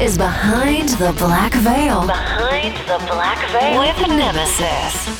Is Behind the Black Veil. Behind the Black Veil with Nemesis.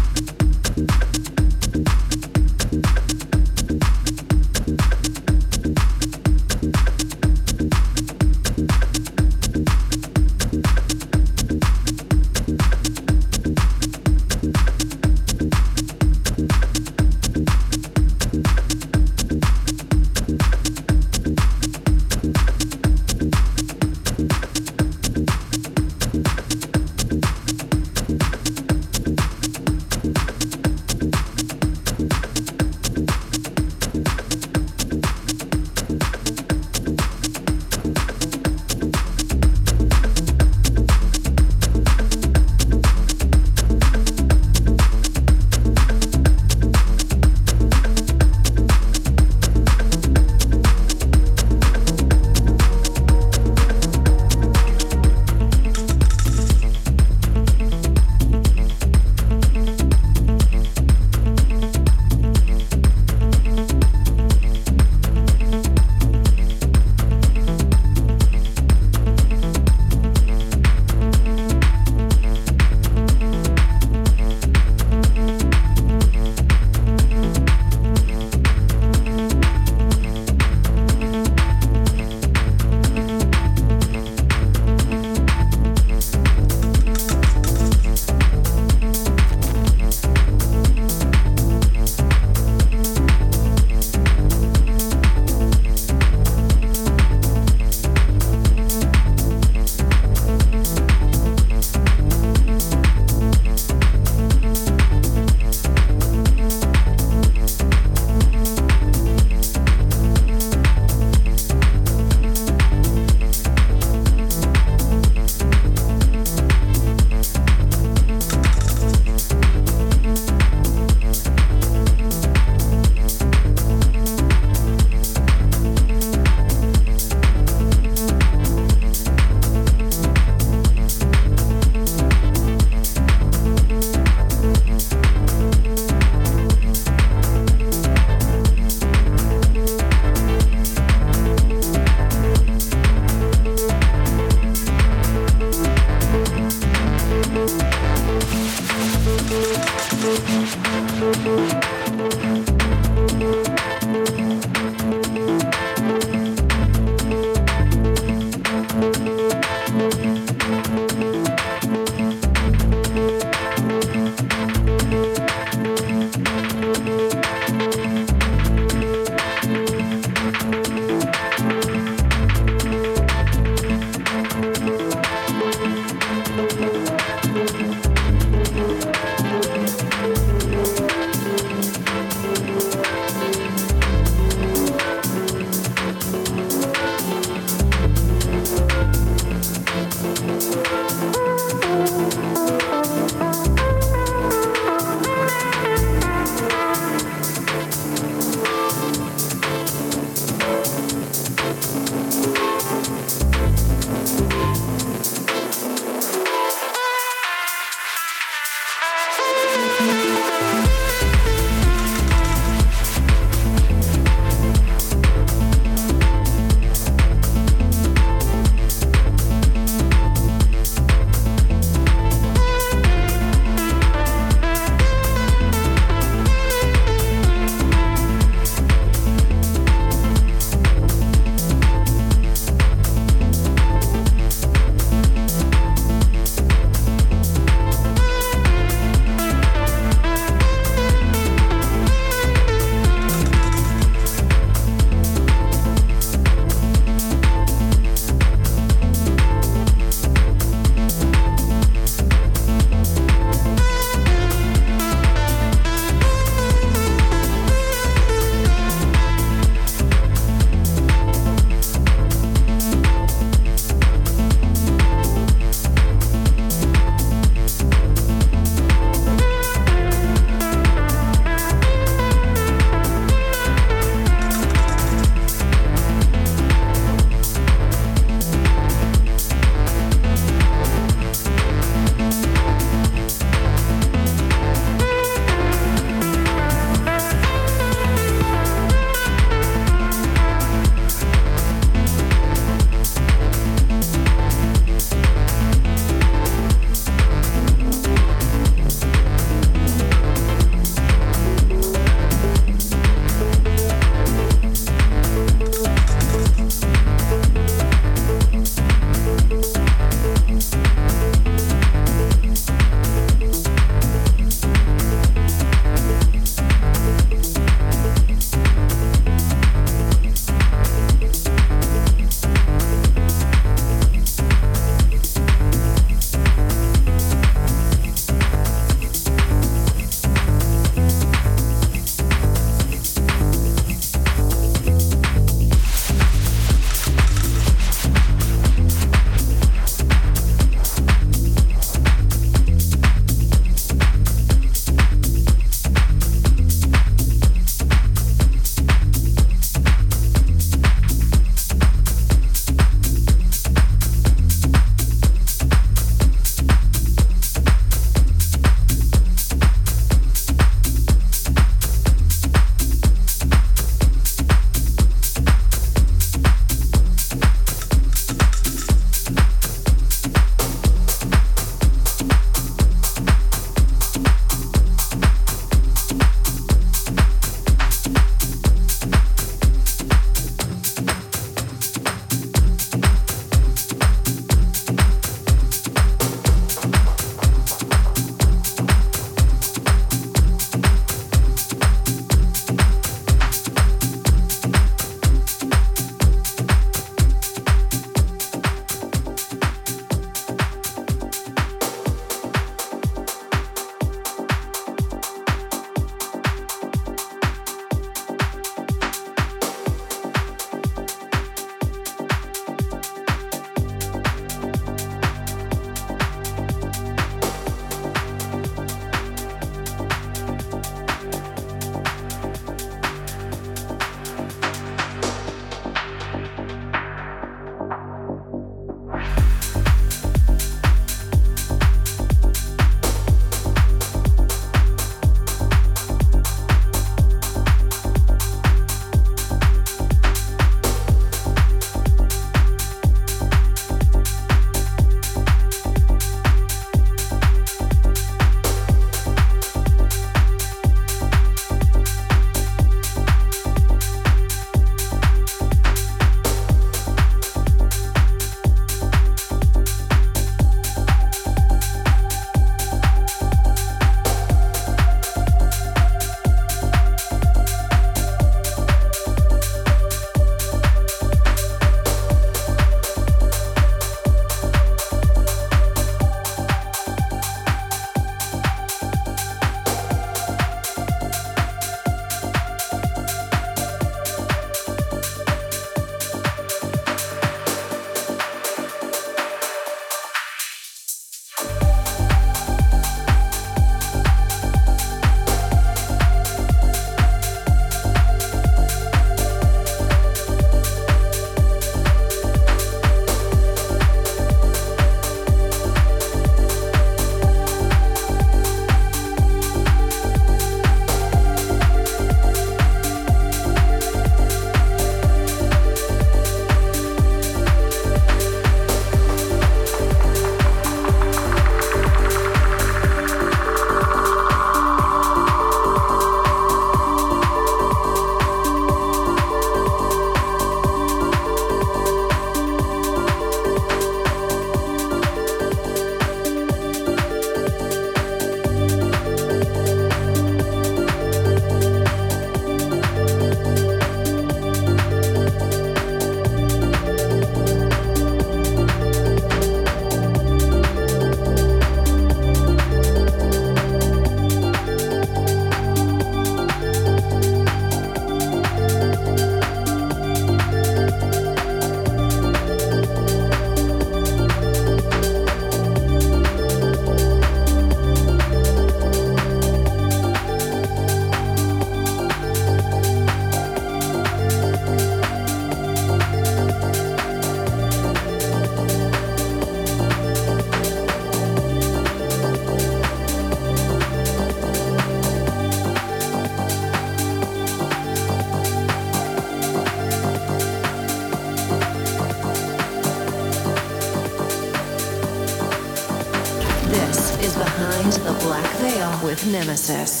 Nemesis.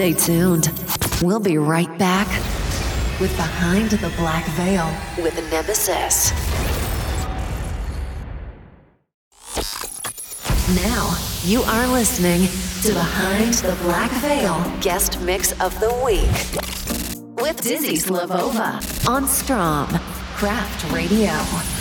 Stay tuned. We'll be right back with Behind the Black Veil with Nemesis. Now, you are listening to Behind the Black Veil Guest Mix of the Week with Dizzy Slavova on Strom Craft Radio.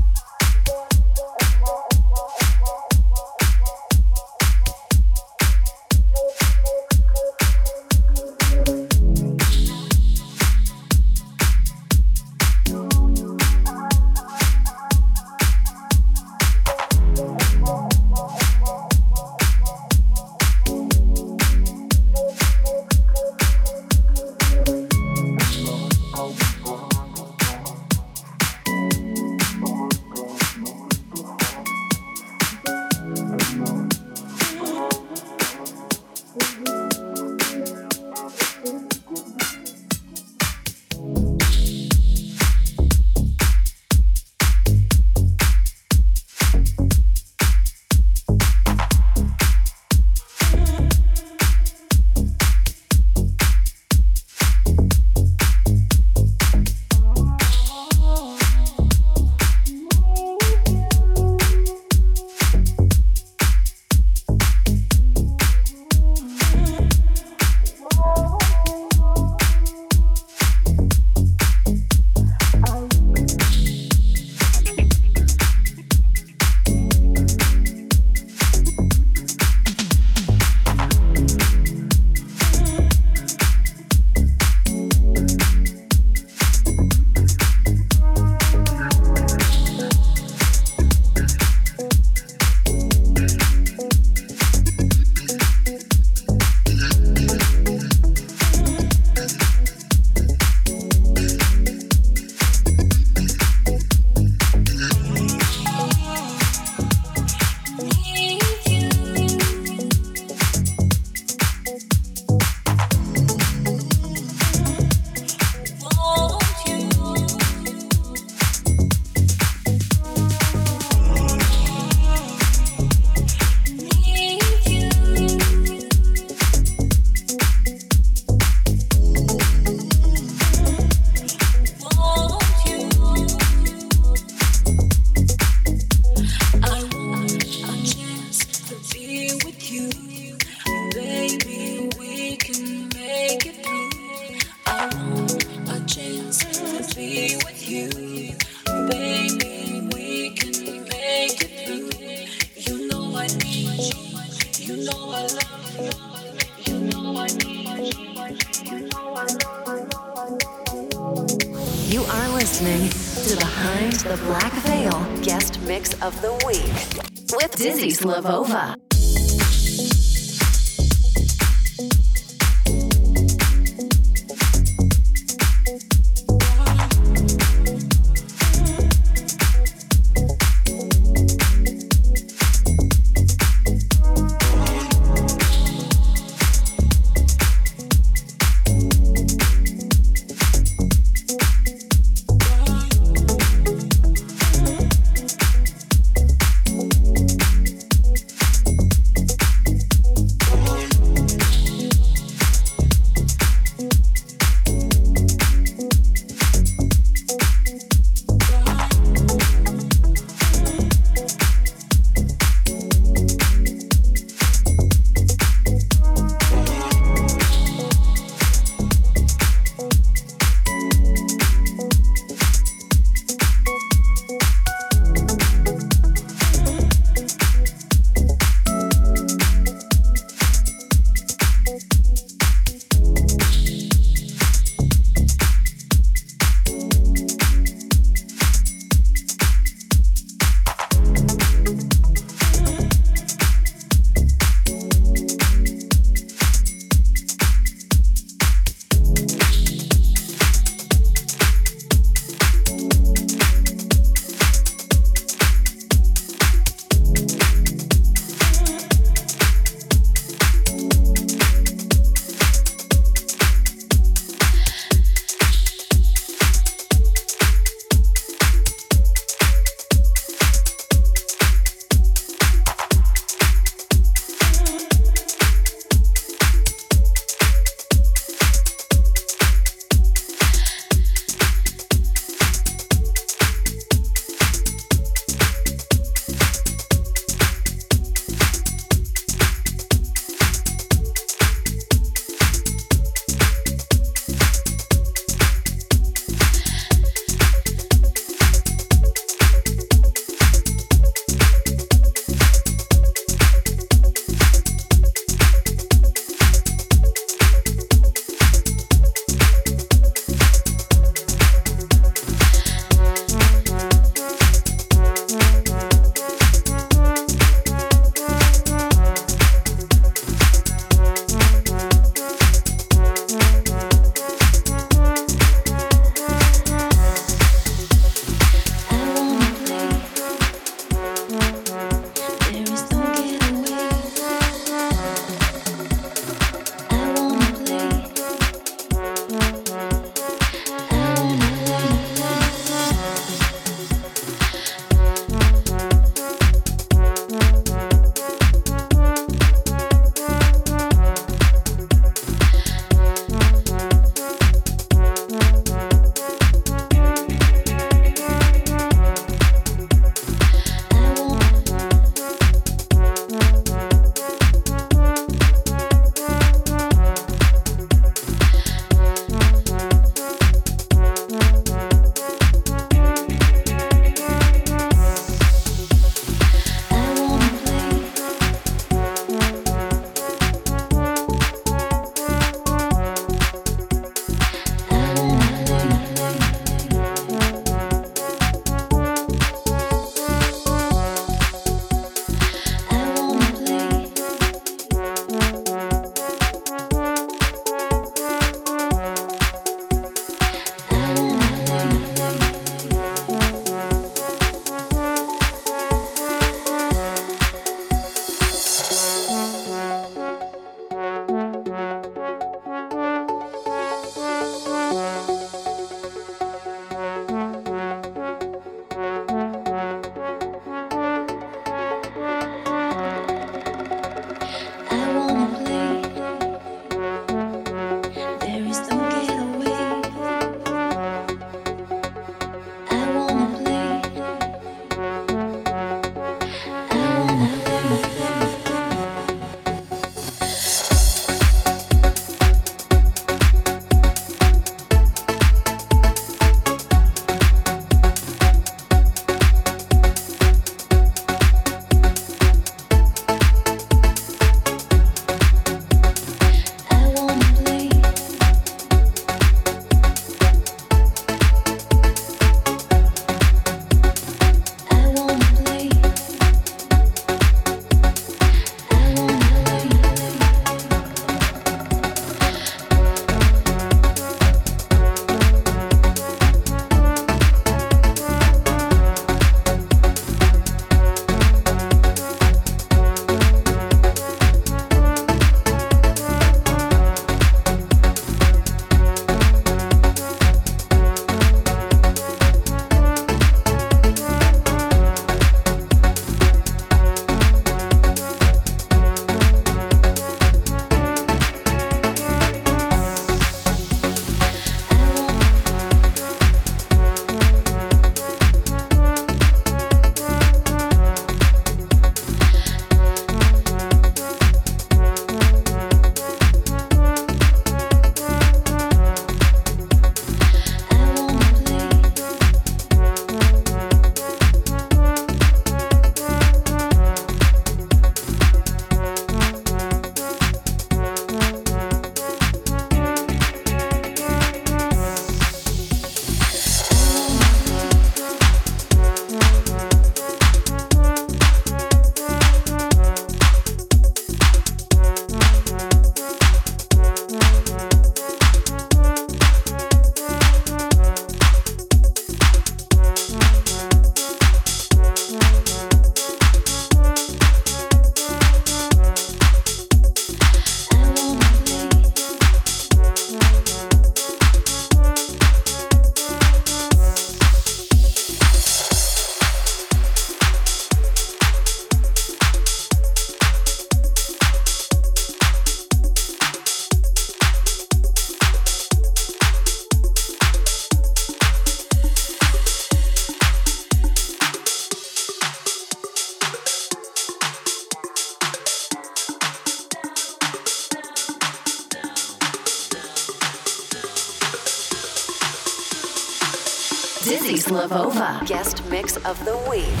Guest mix of the week.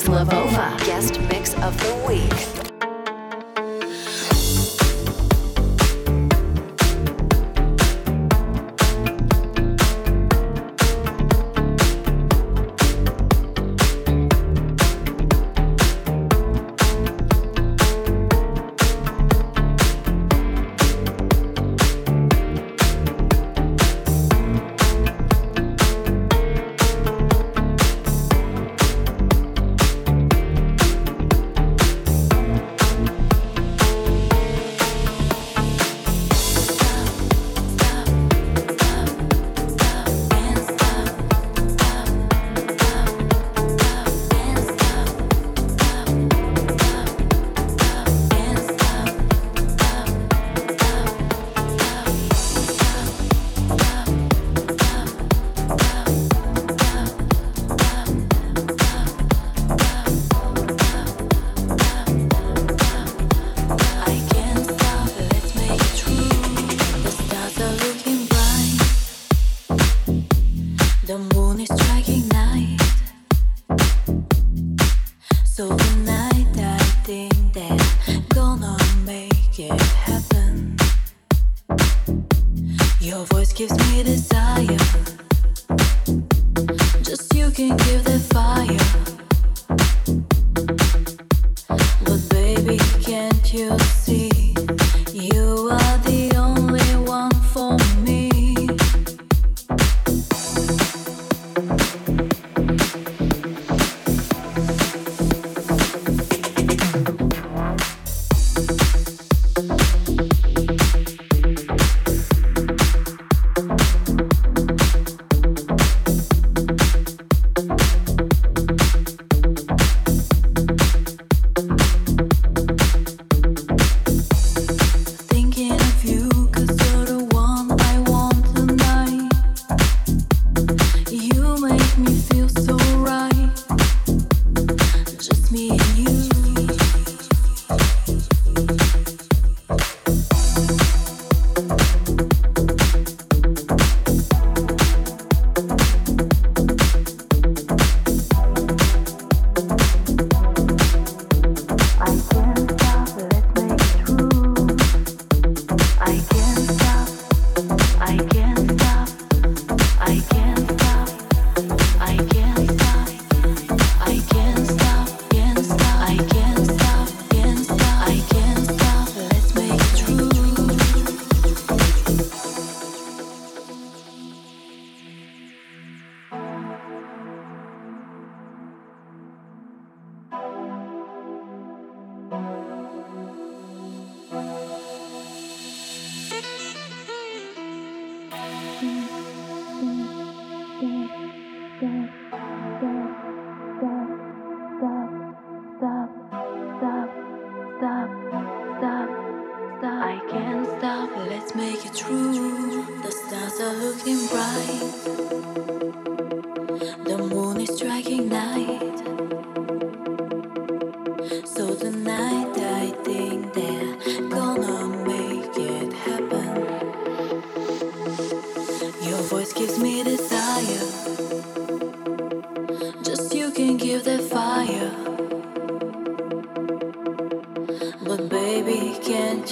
Slavova, guest mix of the week.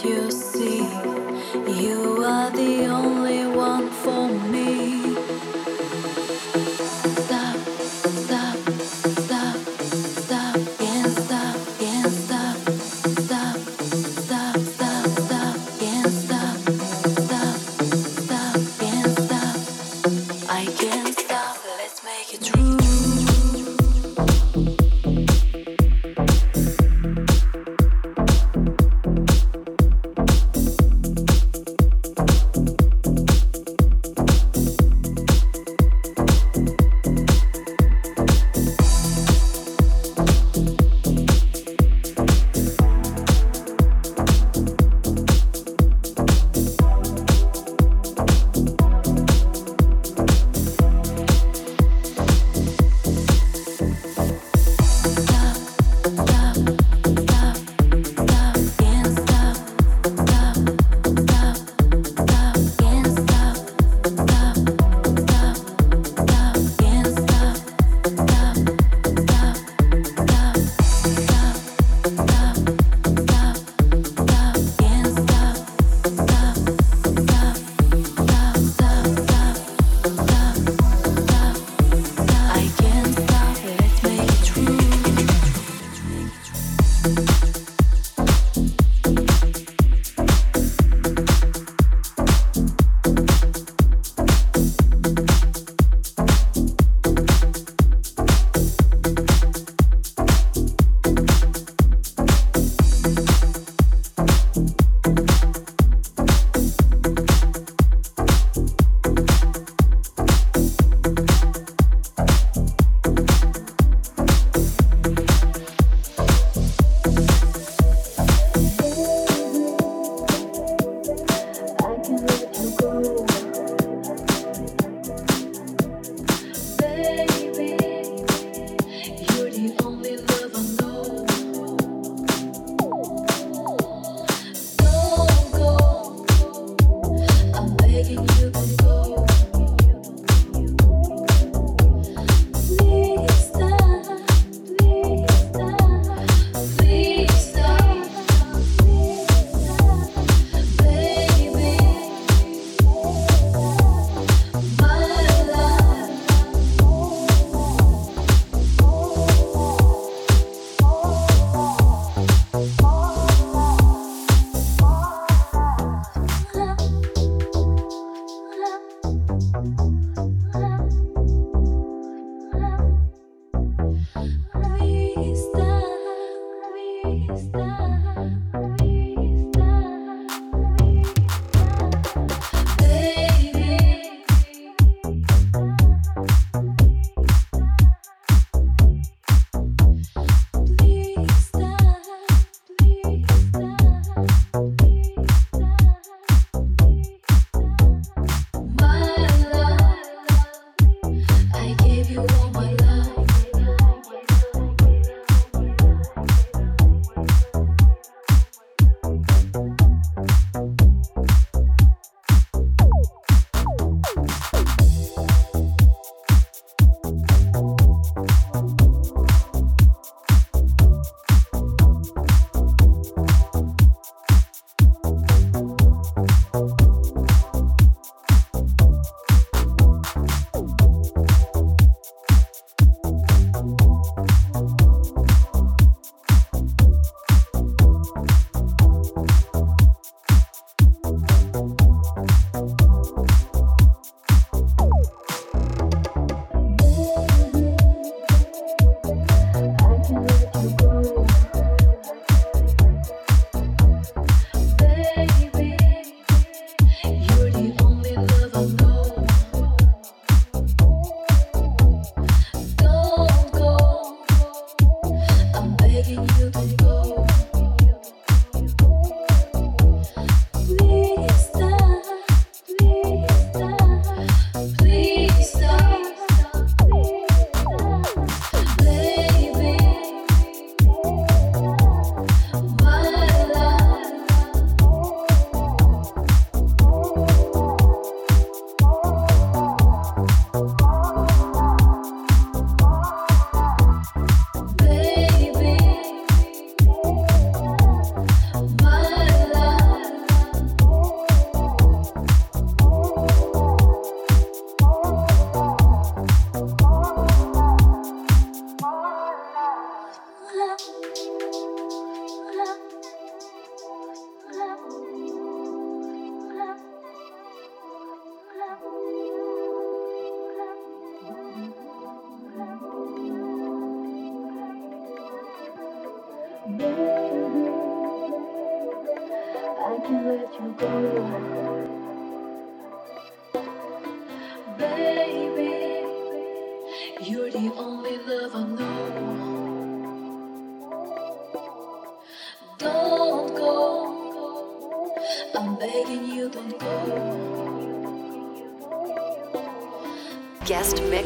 You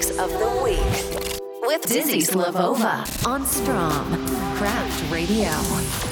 mix of the week with Dizzy Slavova on Strom Craft Radio.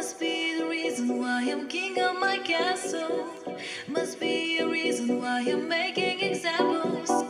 must be the reason why I'm king of my castle. Must be a reason why I'm making examples.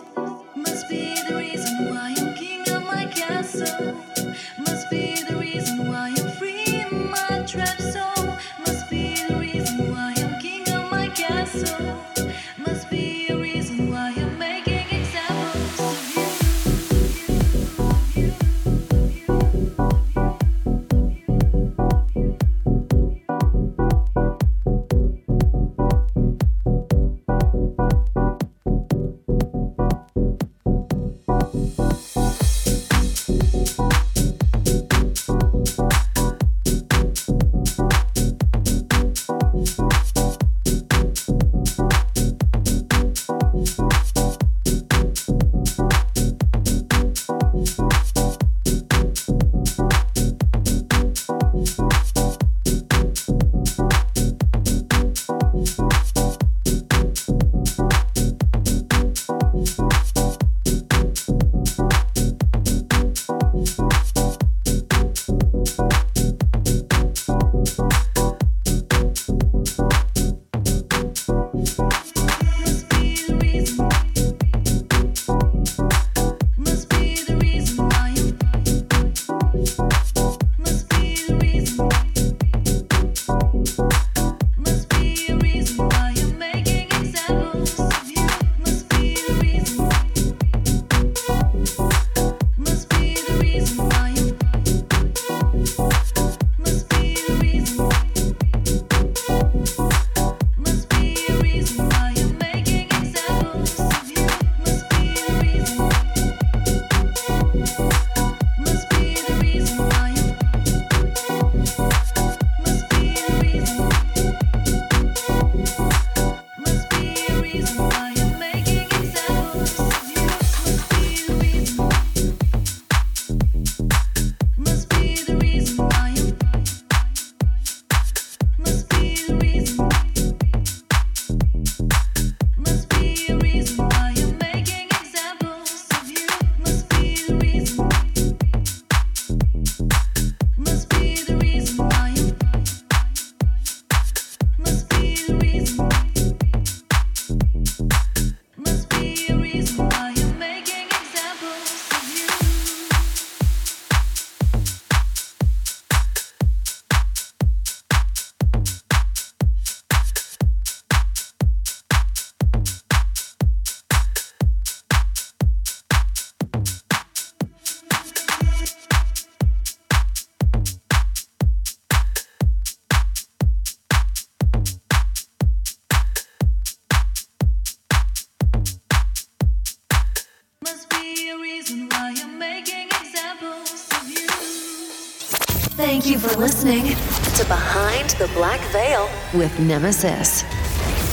for listening to Behind the Black Veil with Nemesis.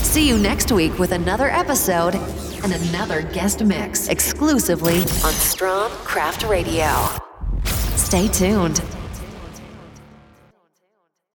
See you next week with another episode and another guest mix exclusively on Strom Craft Radio. Stay tuned.